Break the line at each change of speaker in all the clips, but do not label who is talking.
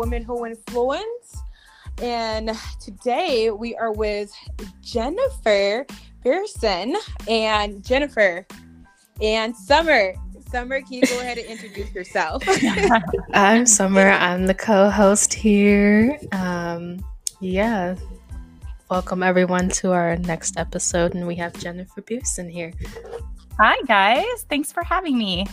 Women Who Influence. And today we are with Jennifer Berson and Jennifer and Summer. Summer, can you go ahead and introduce yourself?
I'm Summer. I'm the co-host here. Um, yeah. Welcome everyone to our next episode, and we have Jennifer Berson here.
Hi guys, thanks for having me.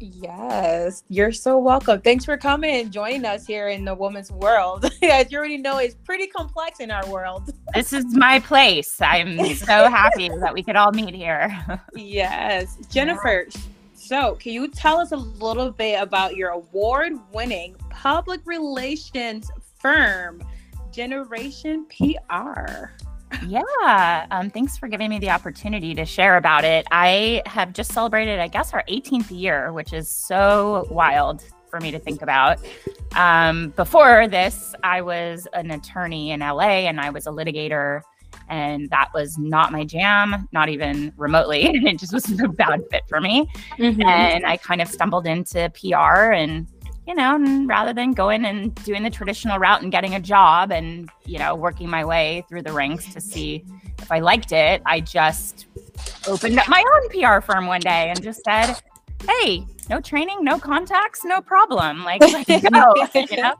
Yes, you're so welcome. Thanks for coming and joining us here in the woman's world. As you already know, it's pretty complex in our world.
This is my place. I'm so happy that we could all meet here.
yes. Jennifer, so can you tell us a little bit about your award winning public relations firm, Jeneration PR?
Yeah. Um, thanks for giving me the opportunity to share about it. I have just celebrated, I guess, our 18th year, which is so wild for me to think about. Um, before this, I was an attorney in LA and I was a litigator, and that was not my jam, not even remotely. it just was a bad fit for me. Mm-hmm. And I kind of stumbled into PR and you know, rather than going and doing the traditional route and getting a job and, you know, working my way through the ranks to see if I liked it, I just opened up my own PR firm one day and just said, hey, no training, no contacts, no problem. Like, go. you know?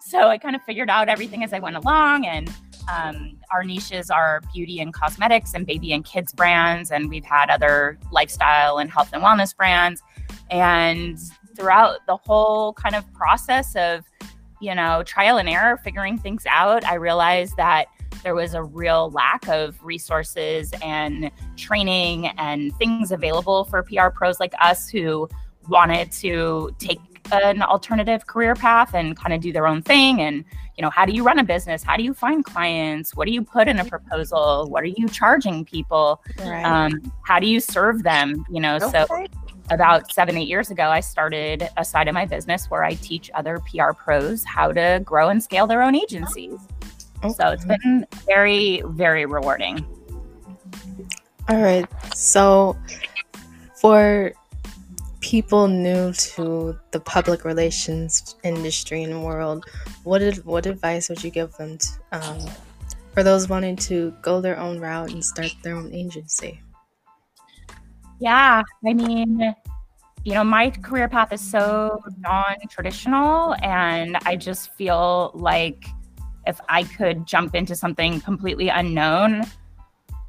so I kind of figured out everything as I went along and um, our niches are beauty and cosmetics and baby and kids brands. And we've had other lifestyle and health and wellness brands. And throughout the whole kind of process of, you know, trial and error, figuring things out, I realized that there was a real lack of resources and training and things available for PR pros like us who wanted to take an alternative career path and kind of do their own thing and you know how do you run a business? How do you find clients? What do you put in a proposal? What are you charging people? Right. um, how do you serve them? You know okay. so about seven, eight years ago, I started a side of my business where I teach other PR pros how to grow and scale their own agencies. Okay. So it's been very, very rewarding.
All right. So for people new to the public relations industry and world, what did, what advice would you give them to, um, for those wanting to go their own route and start their own agency?
Yeah, I mean, you know, my career path is so non traditional, and I just feel like if I could jump into something completely unknown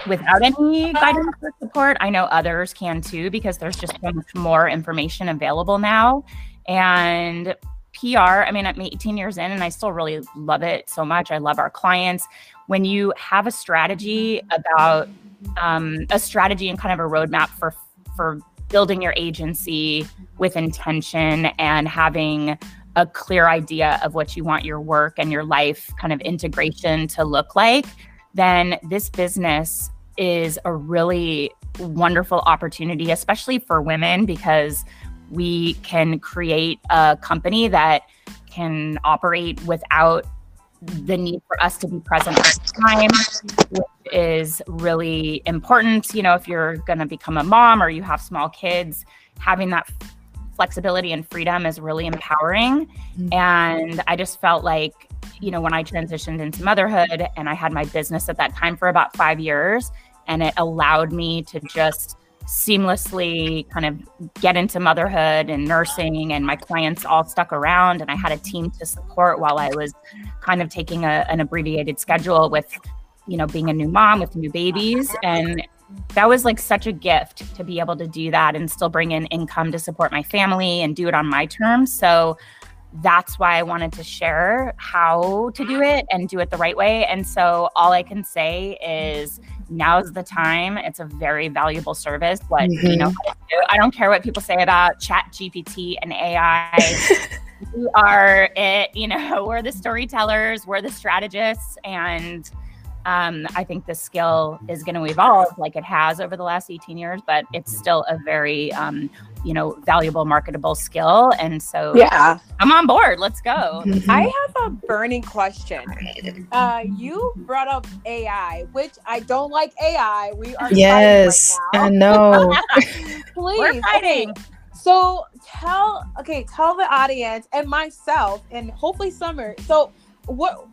without any guidance or support, I know others can too, because there's just so much more information available now. And PR, I mean, I'm 18 years in and I still really love it so much. I love our clients. When you have a strategy about um, a strategy and kind of a roadmap for for building your agency with intention and having a clear idea of what you want your work and your life kind of integration to look like, then this business is a really wonderful opportunity, especially for women, because we can create a company that can operate without the need for us to be present at the time, which is really important. You know, if you're going to become a mom or you have small kids, having that flexibility and freedom is really empowering. Mm-hmm. And I just felt like, you know, when I transitioned into motherhood and I had my business at that time for about five years, and it allowed me to just seamlessly kind of get into motherhood and nursing and my clients all stuck around and i had a team to support while i was kind of taking a, an abbreviated schedule with you know being a new mom with new babies and that was like such a gift to be able to do that and still bring in income to support my family and do it on my terms so that's why I wanted to share how to do it and do it the right way. And so all I can say is now's the time. It's a very valuable service. What mm-hmm. you know, mm-hmm. I don't care what people say about Chat GPT and AI. we are it. You know, we're the storytellers, we're the strategists, and um, I think the skill is going to evolve like it has over the last 18 years, but it's still a very, um, you know, valuable, marketable skill. And so,
yeah,
I'm on board. Let's go.
Mm-hmm. I have a burning question. Uh, you brought up AI, which I don't like AI. We are
yes, right I know.
Please,
we're fighting.
So tell okay, tell the audience and myself and hopefully Summer. So what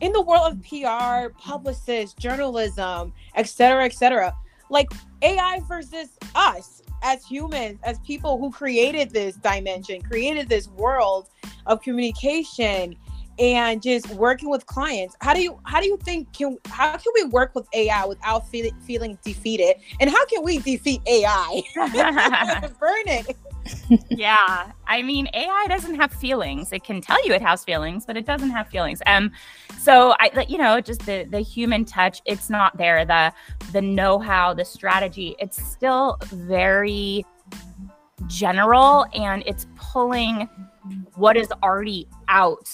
in the world of PR, publicists, journalism, etc., etc., like AI versus us as humans, as people who created this dimension, created this world of communication and just working with clients how do you how do you think can how can we work with ai without feel, feeling defeated and how can we defeat ai burn it
yeah i mean ai doesn't have feelings it can tell you it has feelings but it doesn't have feelings um so i you know just the the human touch it's not there the the know-how the strategy it's still very general and it's pulling what is already out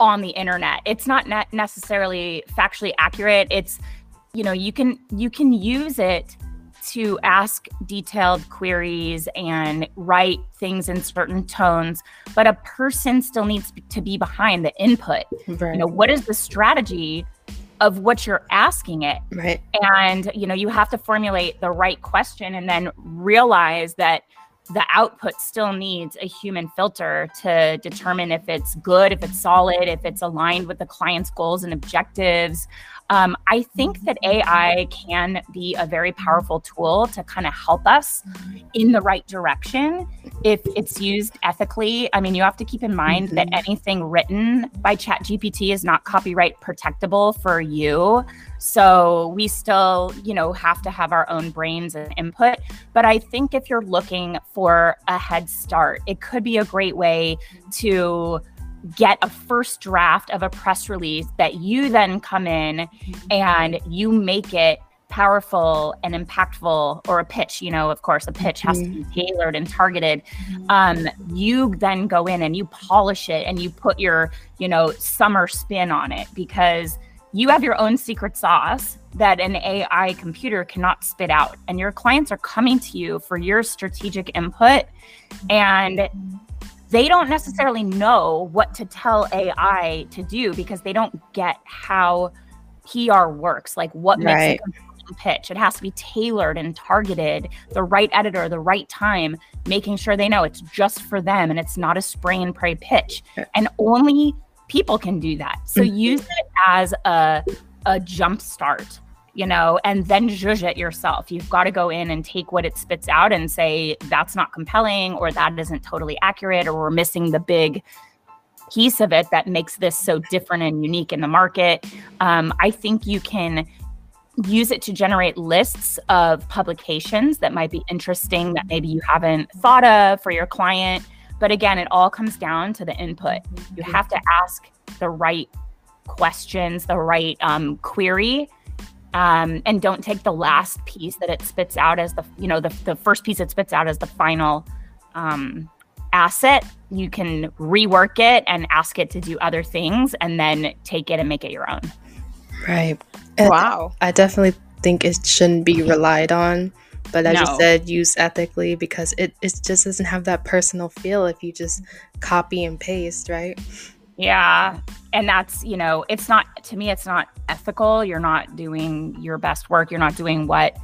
on the internet. It's not ne- necessarily factually accurate. It's you know, you can you can use it to ask detailed queries and write things in certain tones, but a person still needs to be behind the input. Right. You know, what is the strategy of what you're asking it?
Right.
And you know, you have to formulate the right question and then realize that the output still needs a human filter to determine if it's good, if it's solid, if it's aligned with the client's goals and objectives. Um, I think that AI can be a very powerful tool to kind of help us in the right direction if it's used ethically. I mean, you have to keep in mind mm-hmm. that anything written by ChatGPT is not copyright protectable for you. So we still, you know, have to have our own brains and input. But I think if you're looking for a head start, it could be a great way to get a first draft of a press release that you then come in and you make it powerful and impactful or a pitch you know of course a pitch has to be mm-hmm. tailored and targeted. Um, you then go in and you polish it and you put your you know summer spin on it because you have your own secret sauce that an ai computer cannot spit out. And your clients are coming to you for your strategic input. And they don't necessarily know what to tell AI to do because they don't get how PR works, like what makes a pitch. It has to be tailored and targeted, the right editor, the right time, making sure they know it's just for them and it's not a spray and pray pitch. And only people can do that. So mm-hmm. use it as a a jump start you know, and then judge it yourself. You've got to go in and take what it spits out and say, that's not compelling, or that isn't totally accurate, or we're missing the big piece of it that makes this so different and unique in the market. Um, I think you can use it to generate lists of publications that might be interesting that maybe you haven't thought of for your client. But again, it all comes down to the input. You have to ask the right questions, the right um, query um, and don't take the last piece that it spits out as the you know the, the first piece it spits out as the final um, asset. You can rework it and ask it to do other things and then take it and make it your own.
Right. And wow. I definitely think it shouldn't be relied on but as no. you said use ethically because it, it just doesn't have that personal feel if you just copy and paste right
yeah. And that's, you know, it's not, to me, it's not ethical. You're not doing your best work. You're not doing what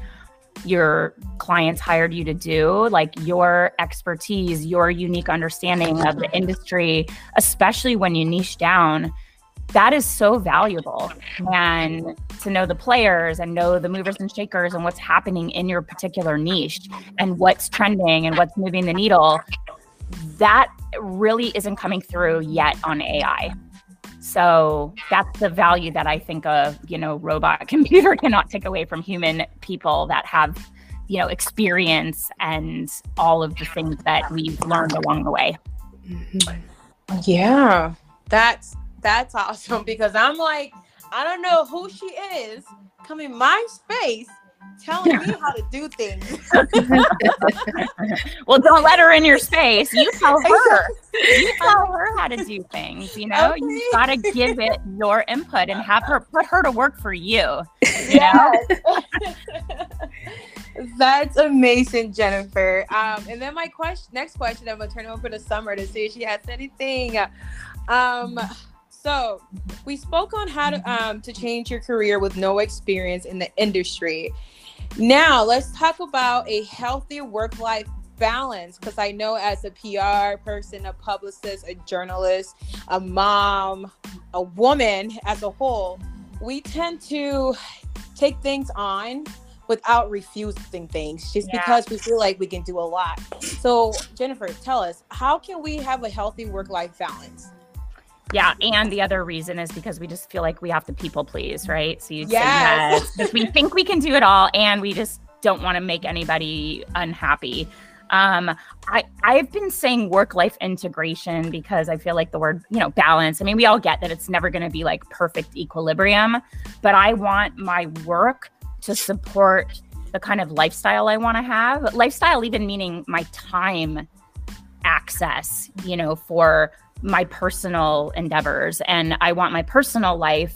your clients hired you to do. Like your expertise, your unique understanding of the industry, especially when you niche down, that is so valuable. And to know the players and know the movers and shakers and what's happening in your particular niche and what's trending and what's moving the needle that really isn't coming through yet on AI. So that's the value that I think a you know, robot computer cannot take away from human people that have, you know, experience and all of the things that we've learned along the way. Mm-hmm.
Yeah. That's that's awesome because I'm like, I don't know who she is coming my space telling me how to do things.
well, don't let her in your space. You tell her. You tell her how to do things. You know, okay. you got to give it your input and have her put her to work for you.
Yes. That's amazing, Jennifer. Um, and then my question, next question, I'm gonna turn over to Summer to see if she has anything. Um, so we spoke on how to um, to change your career with no experience in the industry. Now, let's talk about a healthy work life balance because I know as a PR person, a publicist, a journalist, a mom, a woman as a whole, we tend to take things on without refusing things just yeah. because we feel like we can do a lot. So, Jennifer, tell us, how can we have a healthy work life balance?
Yeah, and the other reason is because we just feel like we have to people please, right? So you yes. say yes, we think we can do it all, and we just don't want to make anybody unhappy. Um, I I've been saying work life integration because I feel like the word you know balance. I mean, we all get that it's never going to be like perfect equilibrium, but I want my work to support the kind of lifestyle I want to have. Lifestyle, even meaning my time access, you know, for my personal endeavors. And I want my personal life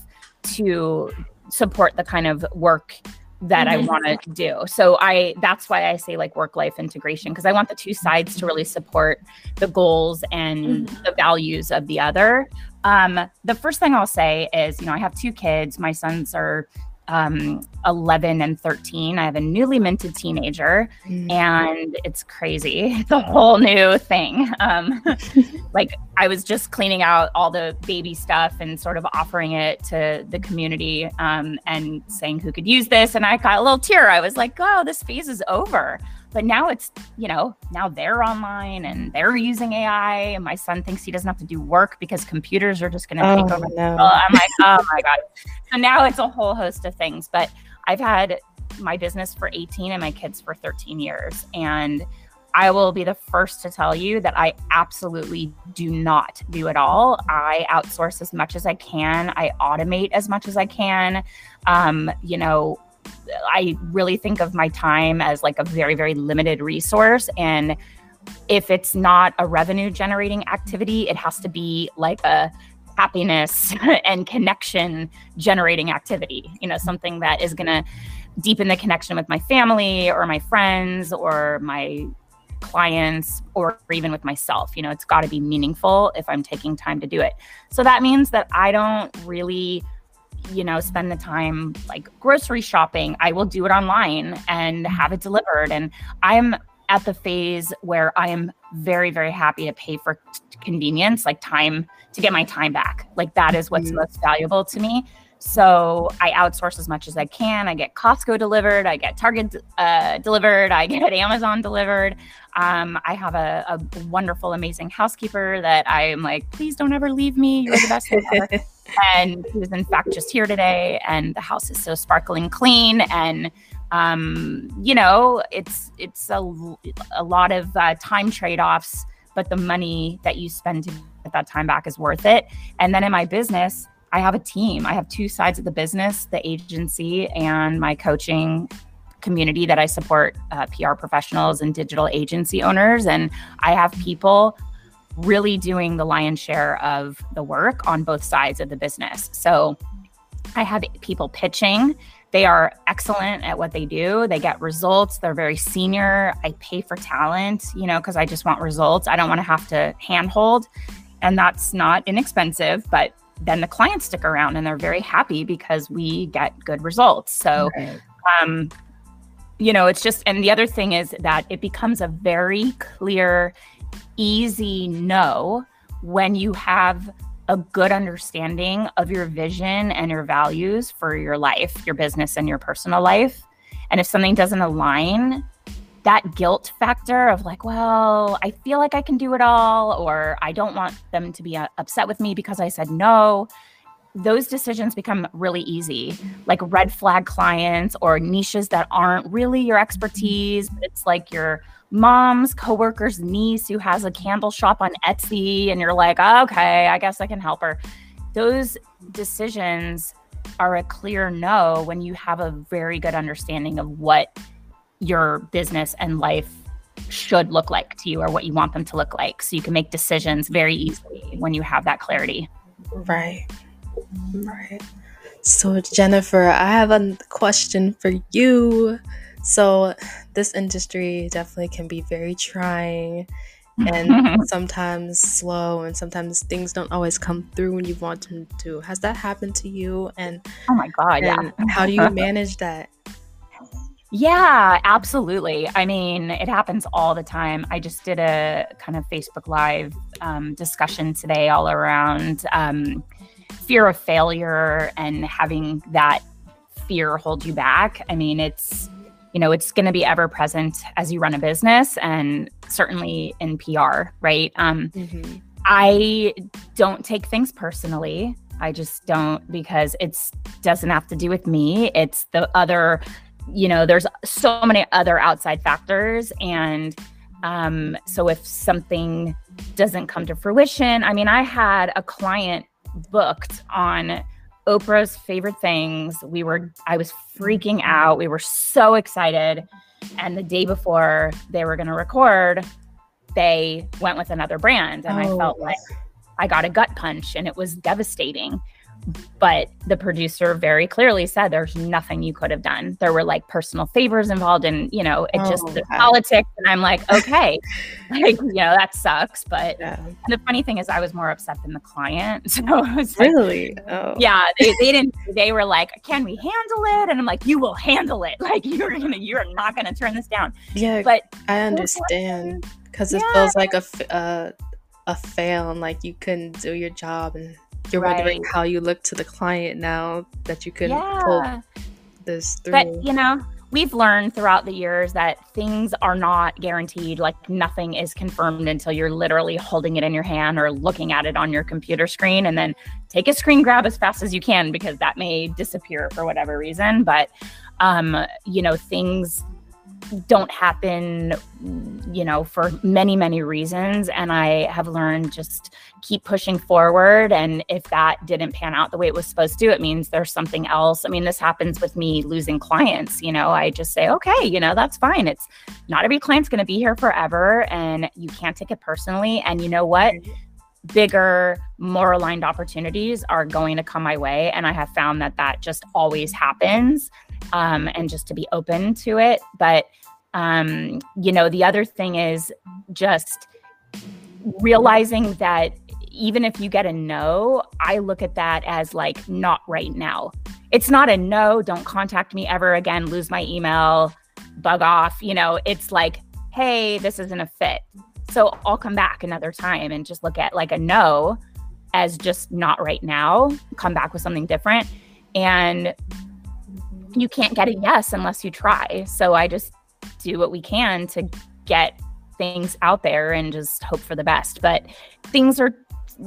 to support the kind of work that mm-hmm. I want to do. So I that's why I say like work life integration because I want the two sides to really support the goals and mm-hmm. the values of the other. Um, the first thing I'll say is, you know, I have two kids. My sons are um, 11 and 13. I have a newly minted teenager, mm. and it's crazy. It's a whole new thing. Um, like, I was just cleaning out all the baby stuff and sort of offering it to the community um, and saying who could use this. And I got a little tear. I was like, oh, this phase is over. But now it's, you know, now they're online and they're using AI. And my son thinks he doesn't have to do work because computers are just going to oh, take over. No. I'm like, oh my God. So now it's a whole host of things. But I've had my business for 18 and my kids for 13 years. And I will be the first to tell you that I absolutely do not do it all. I outsource as much as I can. I automate as much as I can. Um, you know, I really think of my time as like a very, very limited resource. And if it's not a revenue generating activity, it has to be like a happiness and connection generating activity, you know, something that is going to deepen the connection with my family or my friends or my clients or even with myself. You know, it's got to be meaningful if I'm taking time to do it. So that means that I don't really you know, spend the time like grocery shopping. I will do it online and mm-hmm. have it delivered. And I'm at the phase where I am very, very happy to pay for t- convenience, like time to get my time back. Like that is what's mm-hmm. most valuable to me. So I outsource as much as I can. I get Costco delivered, I get Target uh, delivered, I get Amazon delivered. Um, I have a, a, wonderful, amazing housekeeper that I'm like, please don't ever leave me. You're the best ever. and he was in fact just here today, and the house is so sparkling clean and um, you know, it's it's a, a lot of uh, time trade offs, but the money that you spend to get that time back is worth it. And then in my business, I have a team. I have two sides of the business the agency and my coaching community that I support uh, PR professionals and digital agency owners. And I have people really doing the lion's share of the work on both sides of the business. So I have people pitching. They are excellent at what they do. They get results. They're very senior. I pay for talent, you know, because I just want results. I don't want to have to handhold. And that's not inexpensive, but then the clients stick around and they're very happy because we get good results. So, right. um, you know, it's just, and the other thing is that it becomes a very clear, easy no when you have a good understanding of your vision and your values for your life, your business, and your personal life. And if something doesn't align, that guilt factor of like, well, I feel like I can do it all, or I don't want them to be uh, upset with me because I said no. Those decisions become really easy, like red flag clients or niches that aren't really your expertise, it's like your mom's coworker's niece who has a candle shop on Etsy, and you're like, okay, I guess I can help her. Those decisions are a clear no when you have a very good understanding of what your business and life should look like to you or what you want them to look like. So you can make decisions very easily when you have that clarity.
Right. Right. So, Jennifer, I have a question for you. So, this industry definitely can be very trying and sometimes slow, and sometimes things don't always come through when you want them to. Has that happened to you? And
oh my God, yeah.
how do you manage that?
Yeah, absolutely. I mean, it happens all the time. I just did a kind of Facebook Live um, discussion today all around um, fear of failure and having that fear hold you back. I mean, it's, you know, it's going to be ever present as you run a business and certainly in PR, right? Um, mm-hmm. I don't take things personally. I just don't because it's doesn't have to do with me. It's the other you know, there's so many other outside factors. And um, so if something doesn't come to fruition, I mean, I had a client booked on Oprah's favorite things. We were, I was freaking out. We were so excited. And the day before they were going to record, they went with another brand. And oh. I felt like I got a gut punch and it was devastating. But the producer very clearly said there's nothing you could have done. There were like personal favors involved and, you know, it just oh, the politics. And I'm like, okay, like, you know, that sucks. But yeah. the funny thing is I was more upset than the client. So it was
like, really? Oh.
Yeah. They, they didn't, they were like, can we handle it? And I'm like, you will handle it. Like you're to, you're not going to turn this down.
Yeah. But I understand because it yeah. feels like a, uh, a fail and like you couldn't do your job and you're right. wondering how you look to the client now that you can yeah. pull this through.
But you know, we've learned throughout the years that things are not guaranteed. Like nothing is confirmed until you're literally holding it in your hand or looking at it on your computer screen. And then take a screen grab as fast as you can because that may disappear for whatever reason. But um, you know, things don't happen, you know, for many, many reasons. And I have learned just keep pushing forward. And if that didn't pan out the way it was supposed to, it means there's something else. I mean, this happens with me losing clients. You know, I just say, okay, you know, that's fine. It's not every client's going to be here forever and you can't take it personally. And you know what? bigger, more aligned opportunities are going to come my way. And I have found that that just always happens um, and just to be open to it. But, um, you know, the other thing is just realizing that even if you get a no, I look at that as like not right now. It's not a no, don't contact me ever again, lose my email, bug off. You know, it's like, hey, this isn't a fit. So I'll come back another time and just look at like a no as just not right now, come back with something different. And you can't get a yes unless you try. So I just do what we can to get things out there and just hope for the best. But things are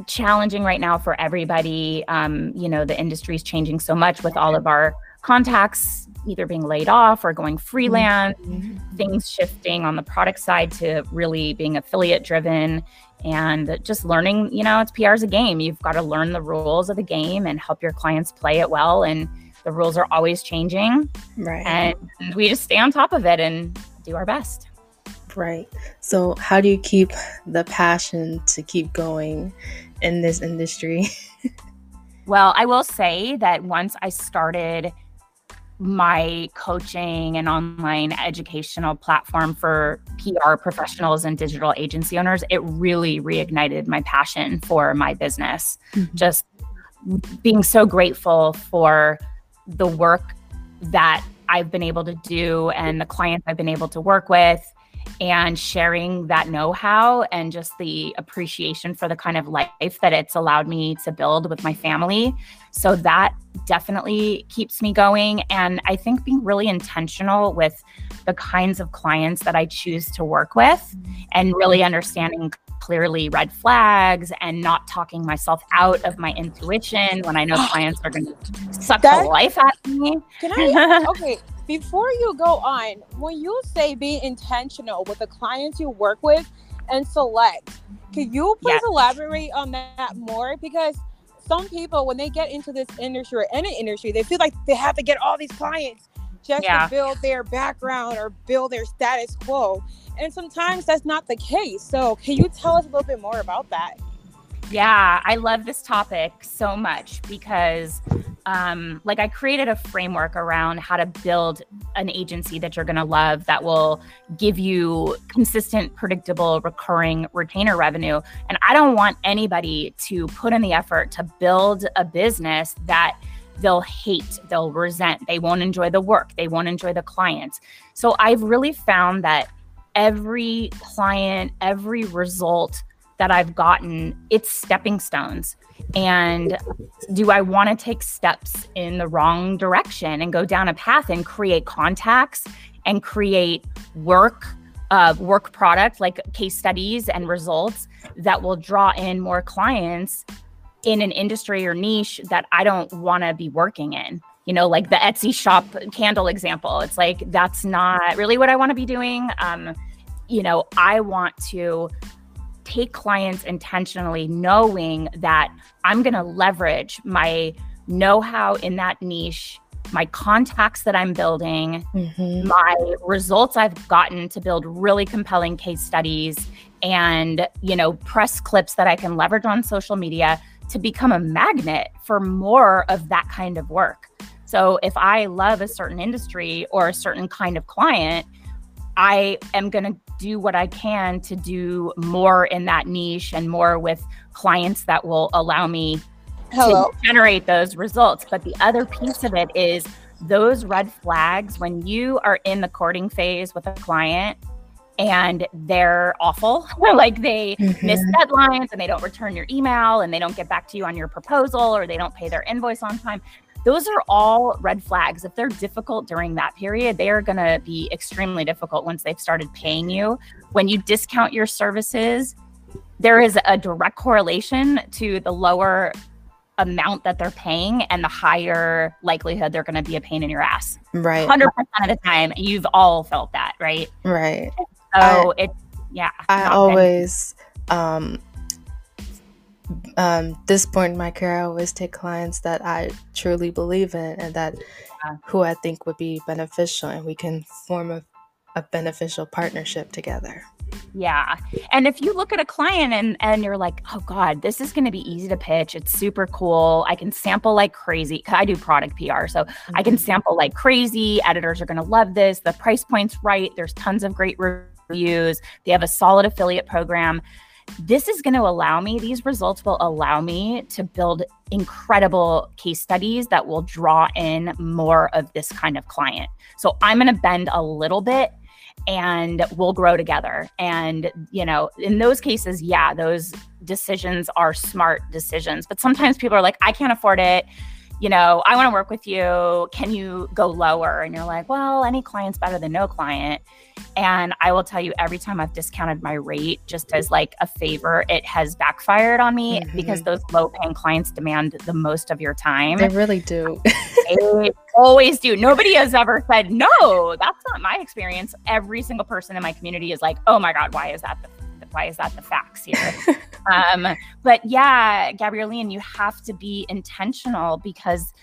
challenging right now for everybody. Um, you know, the industry is changing so much with all of our contacts either being laid off or going freelance, mm-hmm. things shifting on the product side to really being affiliate driven and just learning, you know, it's PR's a game. You've got to learn the rules of the game and help your clients play it well. And the rules are always changing.
Right.
And we just stay on top of it and do our best.
Right. So, how do you keep the passion to keep going in this industry?
well, I will say that once I started my coaching and online educational platform for PR professionals and digital agency owners, it really reignited my passion for my business. Mm-hmm. Just being so grateful for the work that I've been able to do and the clients I've been able to work with and sharing that know how and just the appreciation for the kind of life that it's allowed me to build with my family. So that definitely keeps me going. And I think being really intentional with the kinds of clients that I choose to work with and really mm-hmm. understanding clearly red flags and not talking myself out of my intuition when I know clients are going to suck that, the life out of me.
Can I? Okay, before you go on, when you say be intentional with the clients you work with and select, can you please yes. elaborate on that more? Because some people, when they get into this industry or any industry, they feel like they have to get all these clients just yeah. to build their background or build their status quo. And sometimes that's not the case. So, can you tell us a little bit more about that?
Yeah, I love this topic so much because um, like I created a framework around how to build an agency that you're going to love that will give you consistent, predictable, recurring retainer revenue. And I don't want anybody to put in the effort to build a business that they'll hate, they'll resent, they won't enjoy the work, they won't enjoy the clients. So I've really found that every client, every result that I've gotten, it's stepping stones. And do I want to take steps in the wrong direction and go down a path and create contacts and create work, uh, work product like case studies and results that will draw in more clients in an industry or niche that I don't want to be working in. You know, like the Etsy shop candle example. It's like that's not really what I want to be doing. Um, you know, I want to take clients intentionally, knowing that I'm going to leverage my know how in that niche, my contacts that I'm building, mm-hmm. my results I've gotten to build really compelling case studies and, you know, press clips that I can leverage on social media to become a magnet for more of that kind of work. So if I love a certain industry or a certain kind of client, I am going to do what I can to do more in that niche and more with clients that will allow me Hello. to generate those results. But the other piece of it is those red flags when you are in the courting phase with a client and they're awful. like they mm-hmm. miss deadlines and they don't return your email and they don't get back to you on your proposal or they don't pay their invoice on time. Those are all red flags. If they're difficult during that period, they are going to be extremely difficult once they've started paying you. When you discount your services, there is a direct correlation to the lower amount that they're paying and the higher likelihood they're going to be a pain in your ass.
Right.
100% of the time. You've all felt that, right?
Right.
So it, yeah.
I always, um, um, this point in my career, I always take clients that I truly believe in and that yeah. who I think would be beneficial, and we can form a, a beneficial partnership together.
Yeah. And if you look at a client and and you're like, "Oh god, this is going to be easy to pitch. It's super cool. I can sample like crazy." I do product PR, so mm-hmm. I can mm-hmm. sample like crazy. Editors are going to love this. The price point's right. There's tons of great reviews. Mm-hmm. They have a solid affiliate program. This is going to allow me, these results will allow me to build incredible case studies that will draw in more of this kind of client. So I'm going to bend a little bit and we'll grow together. And, you know, in those cases, yeah, those decisions are smart decisions. But sometimes people are like, I can't afford it. You know, I want to work with you. Can you go lower? And you're like, well, any client's better than no client. And I will tell you, every time I've discounted my rate just as like a favor, it has backfired on me mm-hmm. because those low paying clients demand the most of your time.
They really do.
they always do. Nobody has ever said, no, that's not my experience. Every single person in my community is like, oh my God, why is that the why is that the facts here? um, but yeah, Gabrielle, you have to be intentional because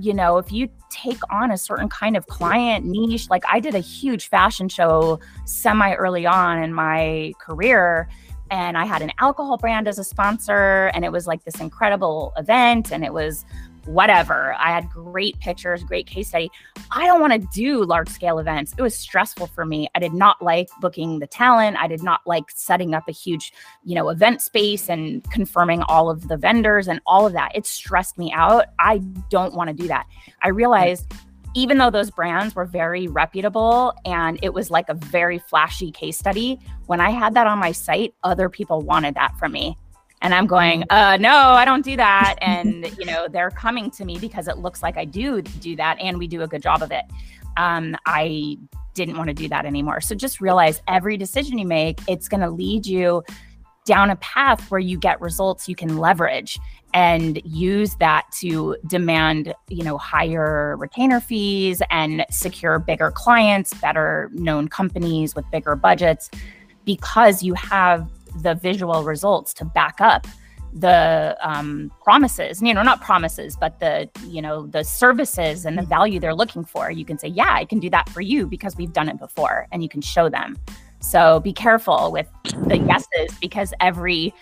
you know, if you take on a certain kind of client niche, like I did a huge fashion show semi early on in my career, and I had an alcohol brand as a sponsor, and it was like this incredible event, and it was whatever. I had great pictures, great case study. I don't want to do large scale events. It was stressful for me. I did not like booking the talent. I did not like setting up a huge, you know, event space and confirming all of the vendors and all of that. It stressed me out. I don't want to do that. I realized even though those brands were very reputable and it was like a very flashy case study, when I had that on my site, other people wanted that from me and i'm going mm. uh no i don't do that. And you know they're coming to me because it looks like i do do that and we do a good job of it. Um i didn't want to do that anymore. So just realize every decision you make it's going to lead you down a path where you get results you can leverage and use that to demand you know higher retainer fees and secure bigger clients better known companies with bigger budgets because you have the visual results to back up the um, promises you know not promises but the you know the services and the mm-hmm. value they're looking for. You can say yeah i can do that for you because we've done it before and you can show them. So be careful with the yeses because every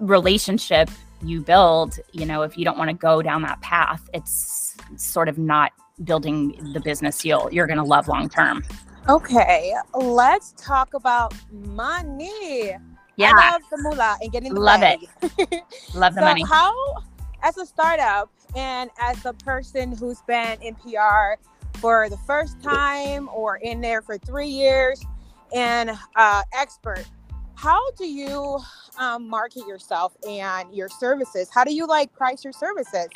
relationship you build you know if you don't want to go down that path it's sort of not building the business you'll you're going to love long term.
Okay let's talk about money
yeah.
I love the moolah and getting the
Love bag. it. love the
so
money.
How, as a startup, And as a person who's been in PR for the first time or in there for three years and uh, expert, how do you um, market yourself and your services? How do you like price your services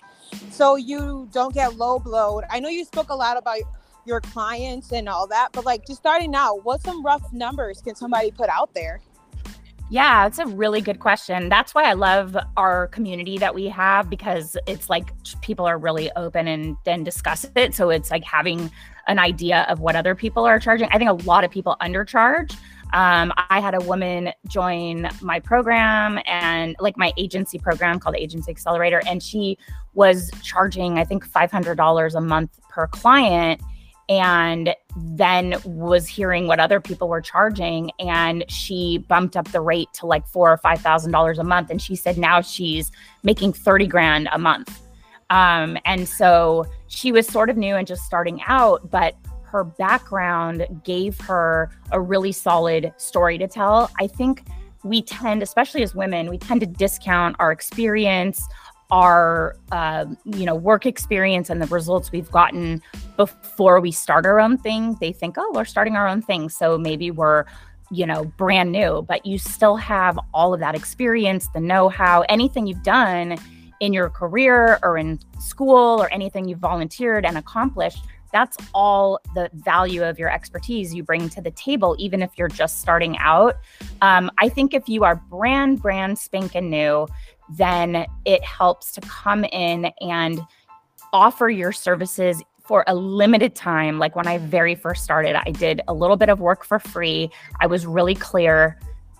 so you don't get low blowed? I know you spoke a lot about your clients and all that, but like just starting out, what some rough numbers can somebody put out there?
Yeah, it's a really good question. That's why I love our community that we have because it's like people are really open and then discuss it. So it's like having an idea of what other people are charging. I think a lot of people undercharge. Um, I had a woman join my program and like my agency program called Agency Accelerator, and she was charging, I think, $500 a month per client and then was hearing what other people were charging and she bumped up the rate to like four or five thousand dollars a month and she said now she's making 30 grand a month. Um, and so she was sort of new and just starting out but her background gave her a really solid story to tell. I think we tend especially as women we tend to discount our experience our uh, you know work experience and the results we've gotten before we start our own thing they think oh we're starting our own thing. So maybe we're you know brand new but you still have all of that experience the know-how anything you've done in your career or in school or anything you've volunteered and accomplished that's all the value of your expertise you bring to the table even if you're just starting out. Um, i think if you are brand brand spanking new then it helps to come in and offer your services for a limited time. Like when I very first started, I did a little bit of work for free. I was really clear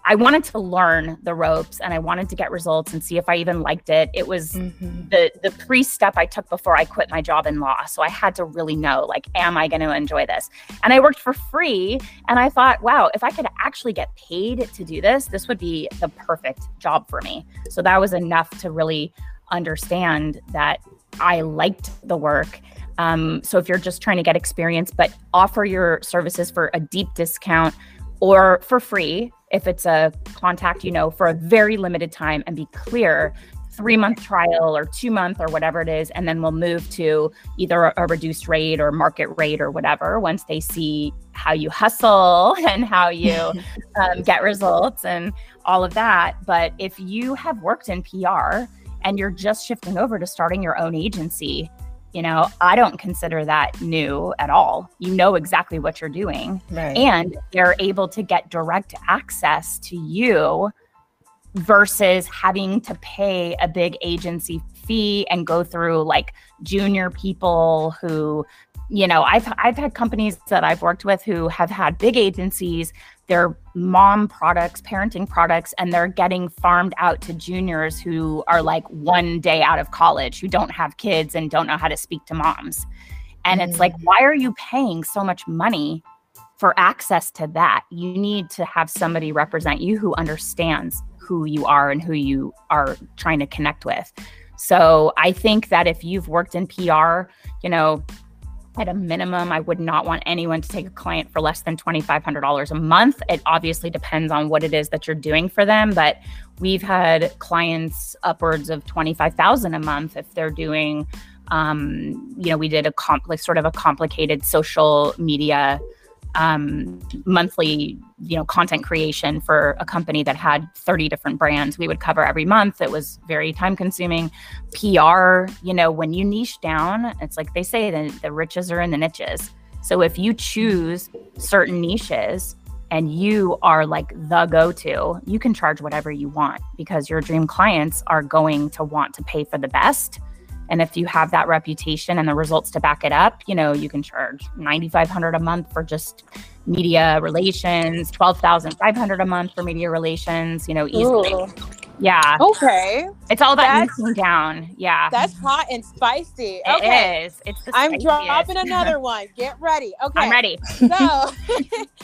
I wanted to learn the ropes and I wanted to get results and see if I even liked it. It was mm-hmm. the the pre step I took before I quit my job in law. So I had to really know like am I going to enjoy this? And I worked for free and I thought, wow, if I could actually get paid to do this, this would be the perfect job for me. So that was enough to really understand that I liked the work. Um, so if you're just trying to get experience, but offer your services for a deep discount or for free if it's a contact, you know, for a very limited time and be clear three month trial or two month or whatever it is. And then we'll move to either a, a reduced rate or market rate or whatever once they see how you hustle and how you um, get results and all of that. But if you have worked in PR and you're just shifting over to starting your own agency, you know, I don't consider that new at all. You know exactly what you're doing. Right. And they're able to get direct access to you versus having to pay a big agency fee and go through like junior people who you know i've i've had companies that i've worked with who have had big agencies their mom products, parenting products, and they're getting farmed out to juniors who are like one day out of college, who don't have kids and don't know how to speak to moms. And it's like, mm. why are you paying so much money for access to that? You need to have somebody represent you who understands who you are and who you are trying to connect with. So I think that if you've worked in PR, you know, at a minimum, I would not want anyone to take a client for less than $2,500 a month. It obviously depends on what it is that you're doing for them, but we've had clients upwards of 25,000 a month if they're doing, um, you know, we did a comp- like sort of a complicated social media um, monthly you know content creation for a company that had 30 different brands we would cover every month. It was very time consuming. Pr you know when you niche down it's like they say the, the riches are in the niches. So if you choose certain niches and you are like the go-to you can charge whatever you want because your dream clients are going to want to pay for the best and if you have that reputation and the results to back it up, you know, you can charge 9500 a month for just media relations, 12,500 a month for media relations, you know, easily. Ooh. Yeah.
Okay.
It's all about niching down. Yeah.
That's hot and spicy.
Okay. It is. It's
I'm dropping another one. Get ready. Okay.
I'm ready.
So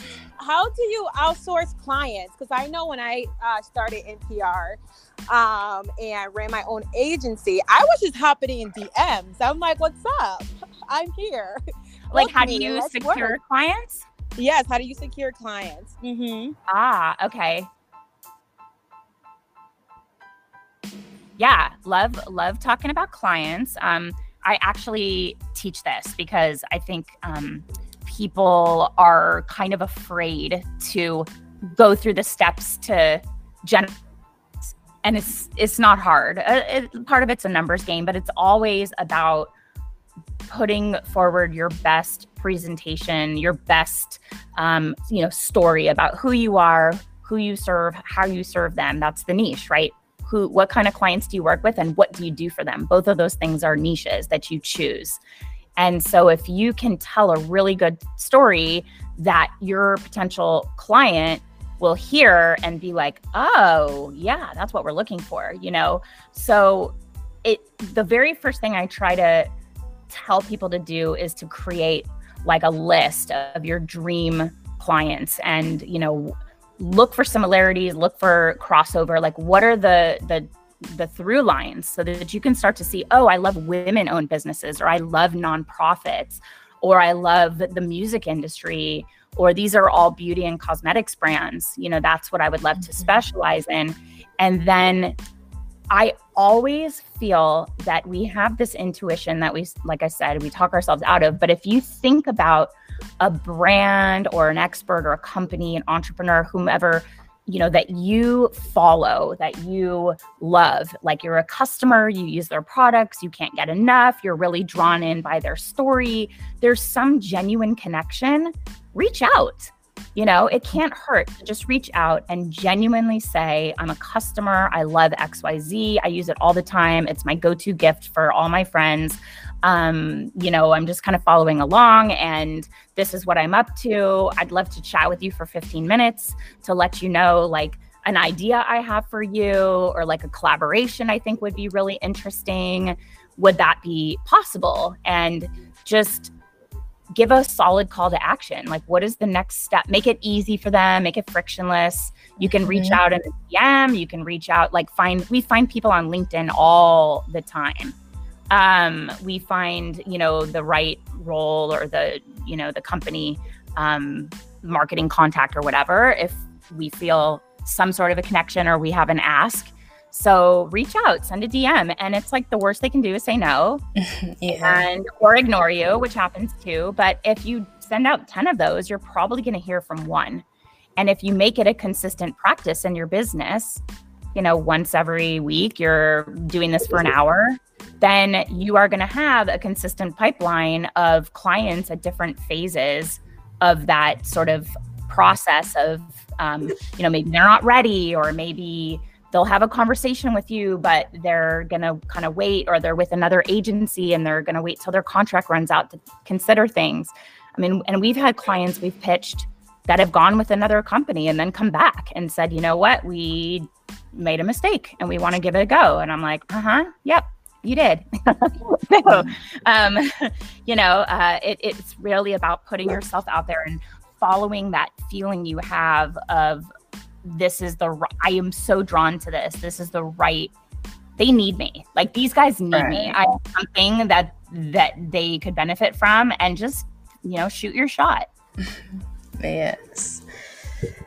how do you outsource clients? Because I know when I uh, started NPR um, and ran my own agency, I was just hopping in DMs. I'm like, what's up? I'm here.
Like, how do you secure work. clients?
Yes. How do you secure clients? Mm-hmm.
Ah, okay. yeah, love love talking about clients. Um, I actually teach this because I think um, people are kind of afraid to go through the steps to generate and it's it's not hard. Uh, it, part of it's a numbers game but it's always about putting forward your best presentation your best um, you know story about who you are who you serve how you serve them. That's the niche right? Who what kind of clients do you work with and what do you do for them? Both of those things are niches that you choose and so if you can tell a really good story that your potential client will hear and be like, "Oh, yeah, that's what we're looking for," you know? So it the very first thing I try to tell people to do is to create like a list of your dream clients and, you know, look for similarities, look for crossover, like what are the the the through lines so that you can start to see, oh, I love women owned businesses or I love nonprofits or I love the music industry or these are all beauty and cosmetics brands. You know, that's what I would love to mm-hmm. specialize in. And then I always feel that we have this intuition that we, like I said, we talk ourselves out of. But if you think about a brand or an expert or a company, an entrepreneur, whomever you know that you follow that you love. Like you're a customer you use their products you can't get enough you're really drawn in by their story. There's some genuine connection reach out. You know it can't hurt to just reach out and genuinely say i'm a customer i love xyz i use it all the time it's my go-to gift for all my friends um, you know, I'm just kind of following along and this is what I'm up to. I'd love to chat with you for 15 minutes to let you know, like, an idea I have for you or like a collaboration I think would be really interesting. Would that be possible? And just give a solid call to action. Like, what is the next step? Make it easy for them, make it frictionless. You can reach mm-hmm. out in a DM, you can reach out, like, find, we find people on LinkedIn all the time um, we find you know the right role or the you know the company um, marketing contact or whatever if we feel some sort of a connection or we have an ask. So reach out send a dm and it's like the worst they can do is say no yeah. and or ignore you which happens too. But if you send out 10 of those you're probably going to hear from one. And if you make it a consistent practice in your business you know once every week you're doing this for an hour then you are going to have a consistent pipeline of clients at different phases of that sort of process of um, you know maybe they're not ready or maybe they'll have a conversation with you but they're going to kind of wait or they're with another agency and they're going to wait till their contract runs out to consider things. I mean and we've had clients we've pitched that have gone with another company and then come back and said you know what we made a mistake and we want to give it a go and i'm like uh-huh yep you did. so, um, you know, uh, it, it's really about putting yourself out there and following that feeling you have of this is the I am so drawn to this. This is the right. They need me. Like these guys need right. me. I have something that that they could benefit from, and just you know, shoot your shot.
yes,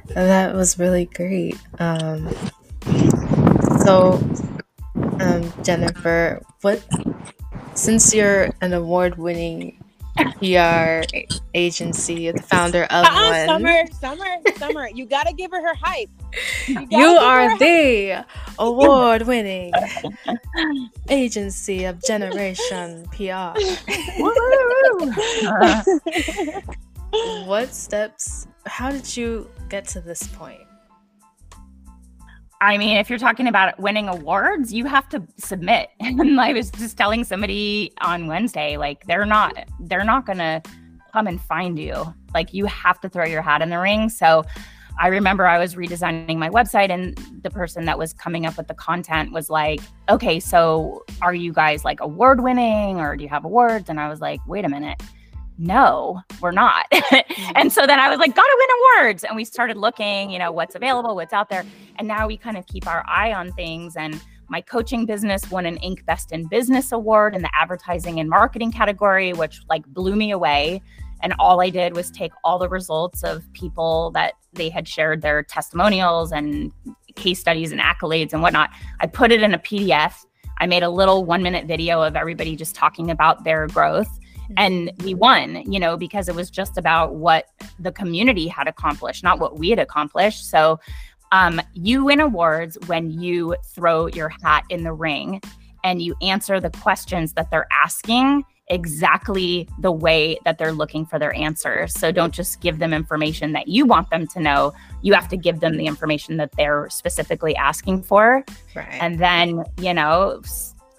that was really great. Um, so um, Jennifer, what since you're an award-winning PR agency, the founder of uh-uh, one.
Summer, Summer, Summer. You gotta give her her hype.
You, you are the award-winning agency of Jeneration PR. what steps? How did you get to this point?
I mean, if you're talking about winning awards, you have to submit. And I was just telling somebody on Wednesday, like they're not they're not gonna come and find you. Like you have to throw your hat in the ring. So I remember I was redesigning my website and the person that was coming up with the content was like, okay, so are you guys like award winning or do you have awards? And I was like, wait a minute no, we're not. Mm-hmm. and so then I was like, gotta win awards. And we started looking, you know, what's available, what's out there. And now we kind of keep our eye on things. And my coaching business won an Inc. Best in Business award in the advertising and marketing category, which like blew me away. And all I did was take all the results of people that they had shared their testimonials and case studies and accolades and whatnot. I put it in a PDF. I made a little one minute video of everybody just talking about their growth. And we won, you know, because it was just about what the community had accomplished, not what we had accomplished. So um, you win awards when you throw your hat in the ring and you answer the questions that they're asking exactly the way that they're looking for their answers. So don't just give them information that you want them to know. You have to give them the information that they're specifically asking for. Right. And then, you know,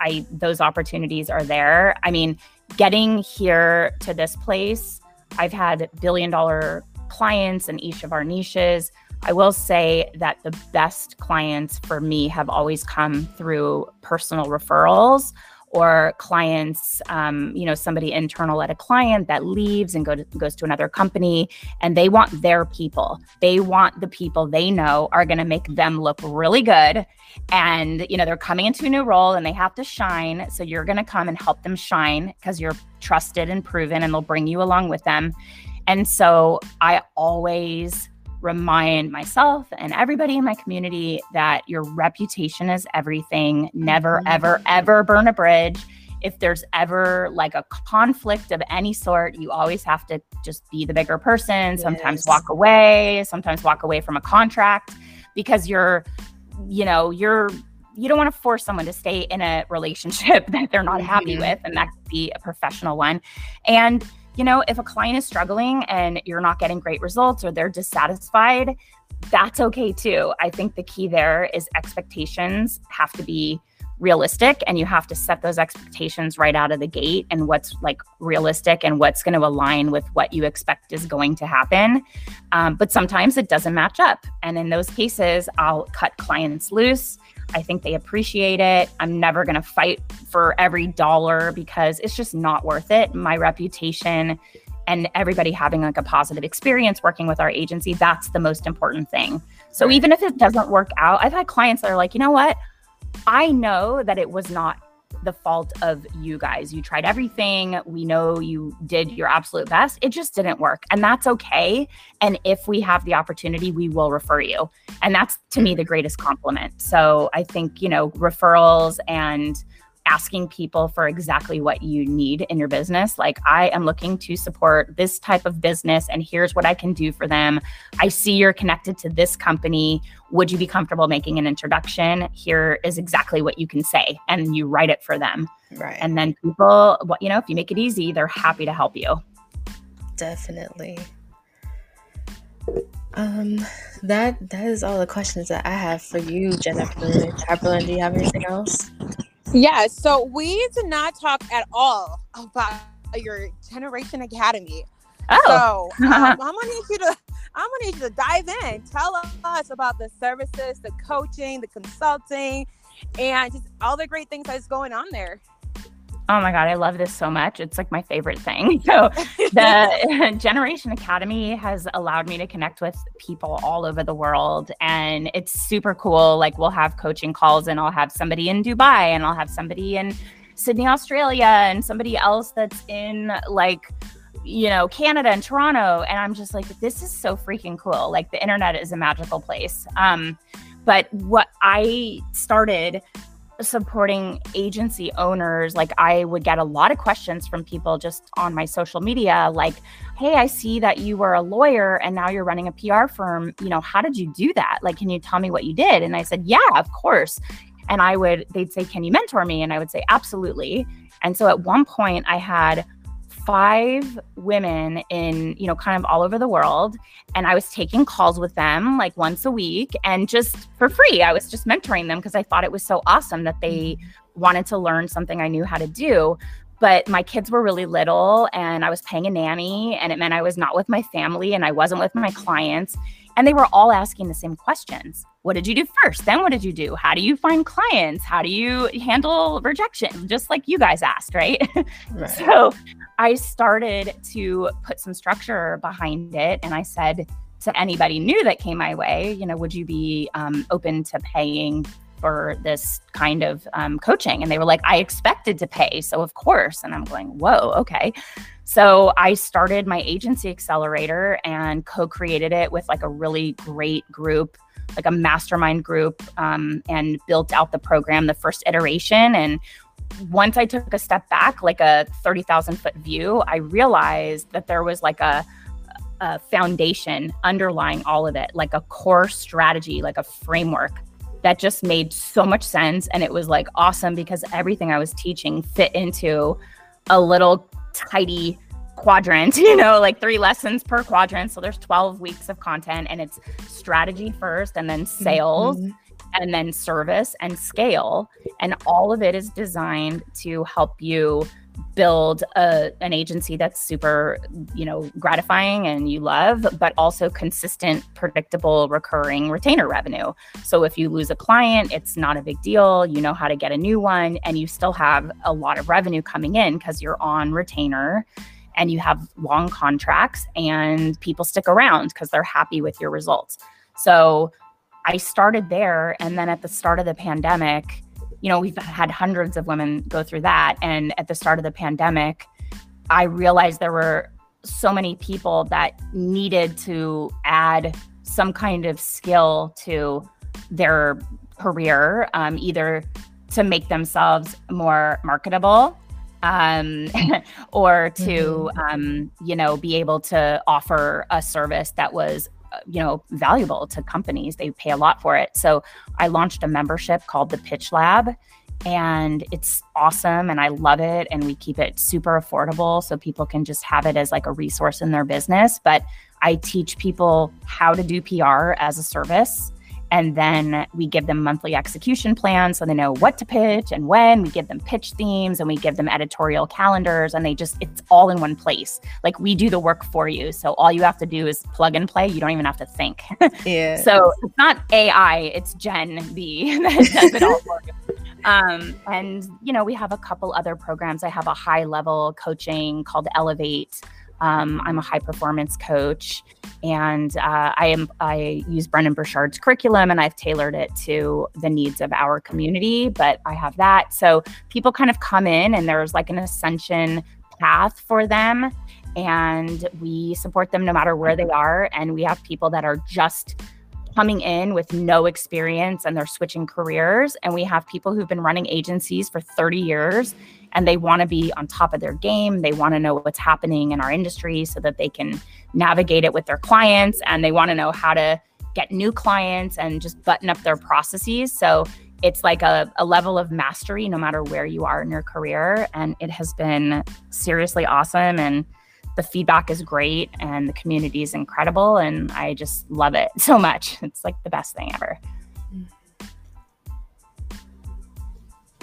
I those opportunities are there. I mean, getting here to this place, I've had billion dollar clients in each of our niches. I will say that the best clients for me have always come through personal referrals or clients, um, you know, somebody internal at a client that leaves and go to, goes to another company, and they want their people. They want the people they know are going to make them look really good. And, you know, they're coming into a new role and they have to shine. So you're going to come and help them shine because you're trusted and proven, and they'll bring you along with them. And so I always remind myself and everybody in my community that your reputation is everything. Never, mm-hmm. ever, ever burn a bridge. If there's ever like a conflict of any sort, you always have to just be the bigger person, sometimes yes. walk away, sometimes walk away from a contract because you're, you know, you're you don't want to force someone to stay in a relationship that they're not happy mm-hmm. with and that could be a professional one and you know, if a client is struggling and you're not getting great results or they're dissatisfied, that's okay too. I think the key there is expectations have to be realistic and you have to set those expectations right out of the gate and what's like realistic and what's going to align with what you expect is going to happen um, but sometimes it doesn't match up and in those cases i'll cut clients loose I think they appreciate it. I'm never going to fight for every dollar because it's just not worth it. My reputation and everybody having like a positive experience working with our agency, that's the most important thing. So even if it doesn't work out, I've had clients that are like, you know what? I know that it was not the fault of you guys. You tried everything. We know you did your absolute best. It just didn't work. And that's okay. And if we have the opportunity, we will refer you. And that's to me the greatest compliment. So I think, you know, referrals and asking people for exactly what you need in your business. Like, I am looking to support this type of business, and here's what I can do for them. I see you're connected to this company. Would you be comfortable making an introduction? Here is exactly what you can say, and you write it for them.
Right.
And then people, you know, if you make it easy, they're happy to help you.
Definitely. Um, that that is all the questions that I have for you, Jennifer. Chaplain, do you have anything else?
Yeah, so we did not talk at all about your Jeneration Academy.
Oh,
so um, I'm gonna need you to I'm gonna need you to dive in. Tell us about the services, the coaching, the consulting, and just all the great things that's going on there.
Oh my God, I love this so much. It's like my favorite thing. So, the Jeneration Academy has allowed me to connect with people all over the world. And it's super cool. Like, we'll have coaching calls, and I'll have somebody in Dubai, and I'll have somebody in Sydney, Australia, and somebody else that's in like, you know, Canada and Toronto. And I'm just like, this is so freaking cool. Like, the internet is a magical place. Um, but what I started supporting agency owners, like I would get a lot of questions from people just on my social media, like, hey, I see that you were a lawyer and now you're running a PR firm. You know, how did you do that? Like, can you tell me what you did? And I said, yeah, of course. And I would, they'd say, can you mentor me? And I would say, absolutely. And so at one point, I had five women in, you know, kind of all over the world. And I was taking calls with them like once a week and just for free. I was just mentoring them because I thought it was so awesome that they wanted to learn something I knew how to do. But my kids were really little and I was paying a nanny, and it meant I was not with my family and I wasn't with my clients. And they were all asking the same questions. What did you do first? Then what did you do? How do you find clients? How do you handle rejection? Just like you guys asked, right? right. so I started to put some structure behind it. And I said to anybody new that came my way, you know, would you be um, open to paying for this kind of um, coaching. And they were like, I expected to pay. So, of course. And I'm going, whoa, okay. So I started my agency accelerator and co created it with like a really great group, like a mastermind group, um, and built out the program, the first iteration. And once I took a step back, like a 30,000 foot view, I realized that there was like a, a foundation underlying all of it, like a core strategy, like a framework that just made so much sense. And it was like awesome because everything I was teaching fit into a little tidy quadrant, you know, like three lessons per quadrant. So there's 12 weeks of content and it's strategy first and then sales mm-hmm. and then service and scale. And all of it is designed to help you build a, an agency that's super you know gratifying and you love but also consistent predictable recurring retainer revenue. So if you lose a client it's not a big deal. You know how to get a new one and you still have a lot of revenue coming in because you're on retainer and you have long contracts and people stick around because they're happy with your results. So i started there and then at the start of the pandemic you know, we've had hundreds of women go through that. And at the start of the pandemic, I realized there were so many people that needed to add some kind of skill to their career, um, either to make themselves more marketable um, or to, mm-hmm. um, you know, be able to offer a service that was you know valuable to companies. They pay a lot for it. So i launched a membership called the pitch lab and it's awesome and i love it and we keep it super affordable so people can just have it as like a resource in their business. But i teach people how to do pr as a service and then we give them monthly execution plans so they know what to pitch and when. We give them pitch themes and we give them editorial calendars and they just, it's all in one place. Like we do the work for you. So all you have to do is plug and play. You don't even have to think.
Yeah.
so it's not AI, it's Gen B that does it all for you. Um, and, you know, we have a couple other programs. I have a high level coaching called Elevate um, I'm a high performance coach, and uh, I am I use Brendon Burchard's curriculum, and I've tailored it to the needs of our community. But I have that, so people kind of come in, and there's like an ascension path for them, and we support them no matter where they are. And we have people that are just coming in with no experience and they're switching careers. And we have people who've been running agencies for 30 years and they want to be on top of their game. They want to know what's happening in our industry so that they can navigate it with their clients and they want to know how to get new clients and just button up their processes. So it's like a, a level of mastery no matter where you are in your career. And it has been seriously awesome. And the feedback is great and the community is incredible. And I just love it so much. It's like the best thing ever.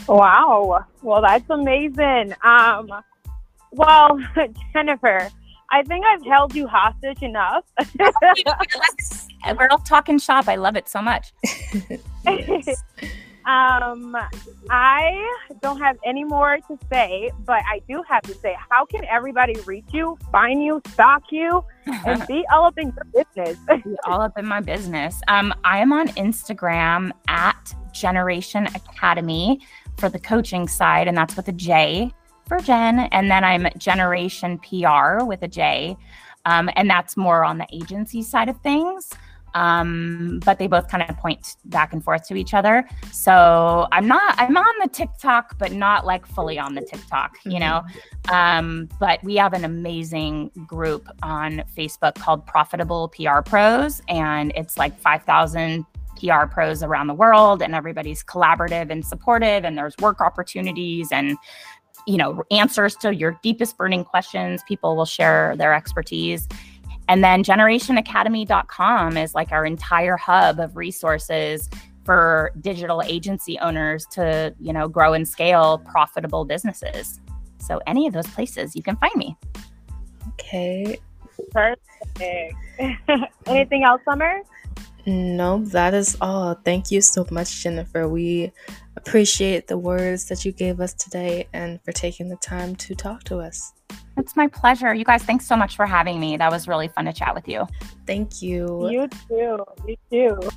Wow. Well, that's amazing. Um, well, Jennifer, I think I've held you hostage enough.
We're all talking shop. I love it so much.
Um, I don't have any more to say, but I do have to say, how can everybody reach you, find you, stalk you, and be all up in your business?
all up in my business. Um, I am on Instagram at Jeneration Academy for the coaching side, and that's with a J for Jen. And then I'm Jeneration PR with a J. Um, and that's more on the agency side of things. Um, but they both kind of point back and forth to each other. So I'm not, I'm on the TikTok, but not like fully on the TikTok, you know? Mm-hmm. Um, but we have an amazing group on Facebook called Profitable PR Pros, and it's like 5,000 PR pros around the world, and everybody's collaborative and supportive, and there's work opportunities and you know answers to your deepest burning questions. People will share their expertise. And then jenerationacademy.com is like our entire hub of resources for digital agency owners to, you know, grow and scale profitable businesses. So any of those places you can find me.
Okay.
Perfect. Anything else, Summer?
No, that is all. Thank you so much, Jennifer. We appreciate the words that you gave us today and for taking the time to talk to us.
It's my pleasure. You guys, thanks so much for having me. That was really fun to chat with you.
Thank you.
You too. You too.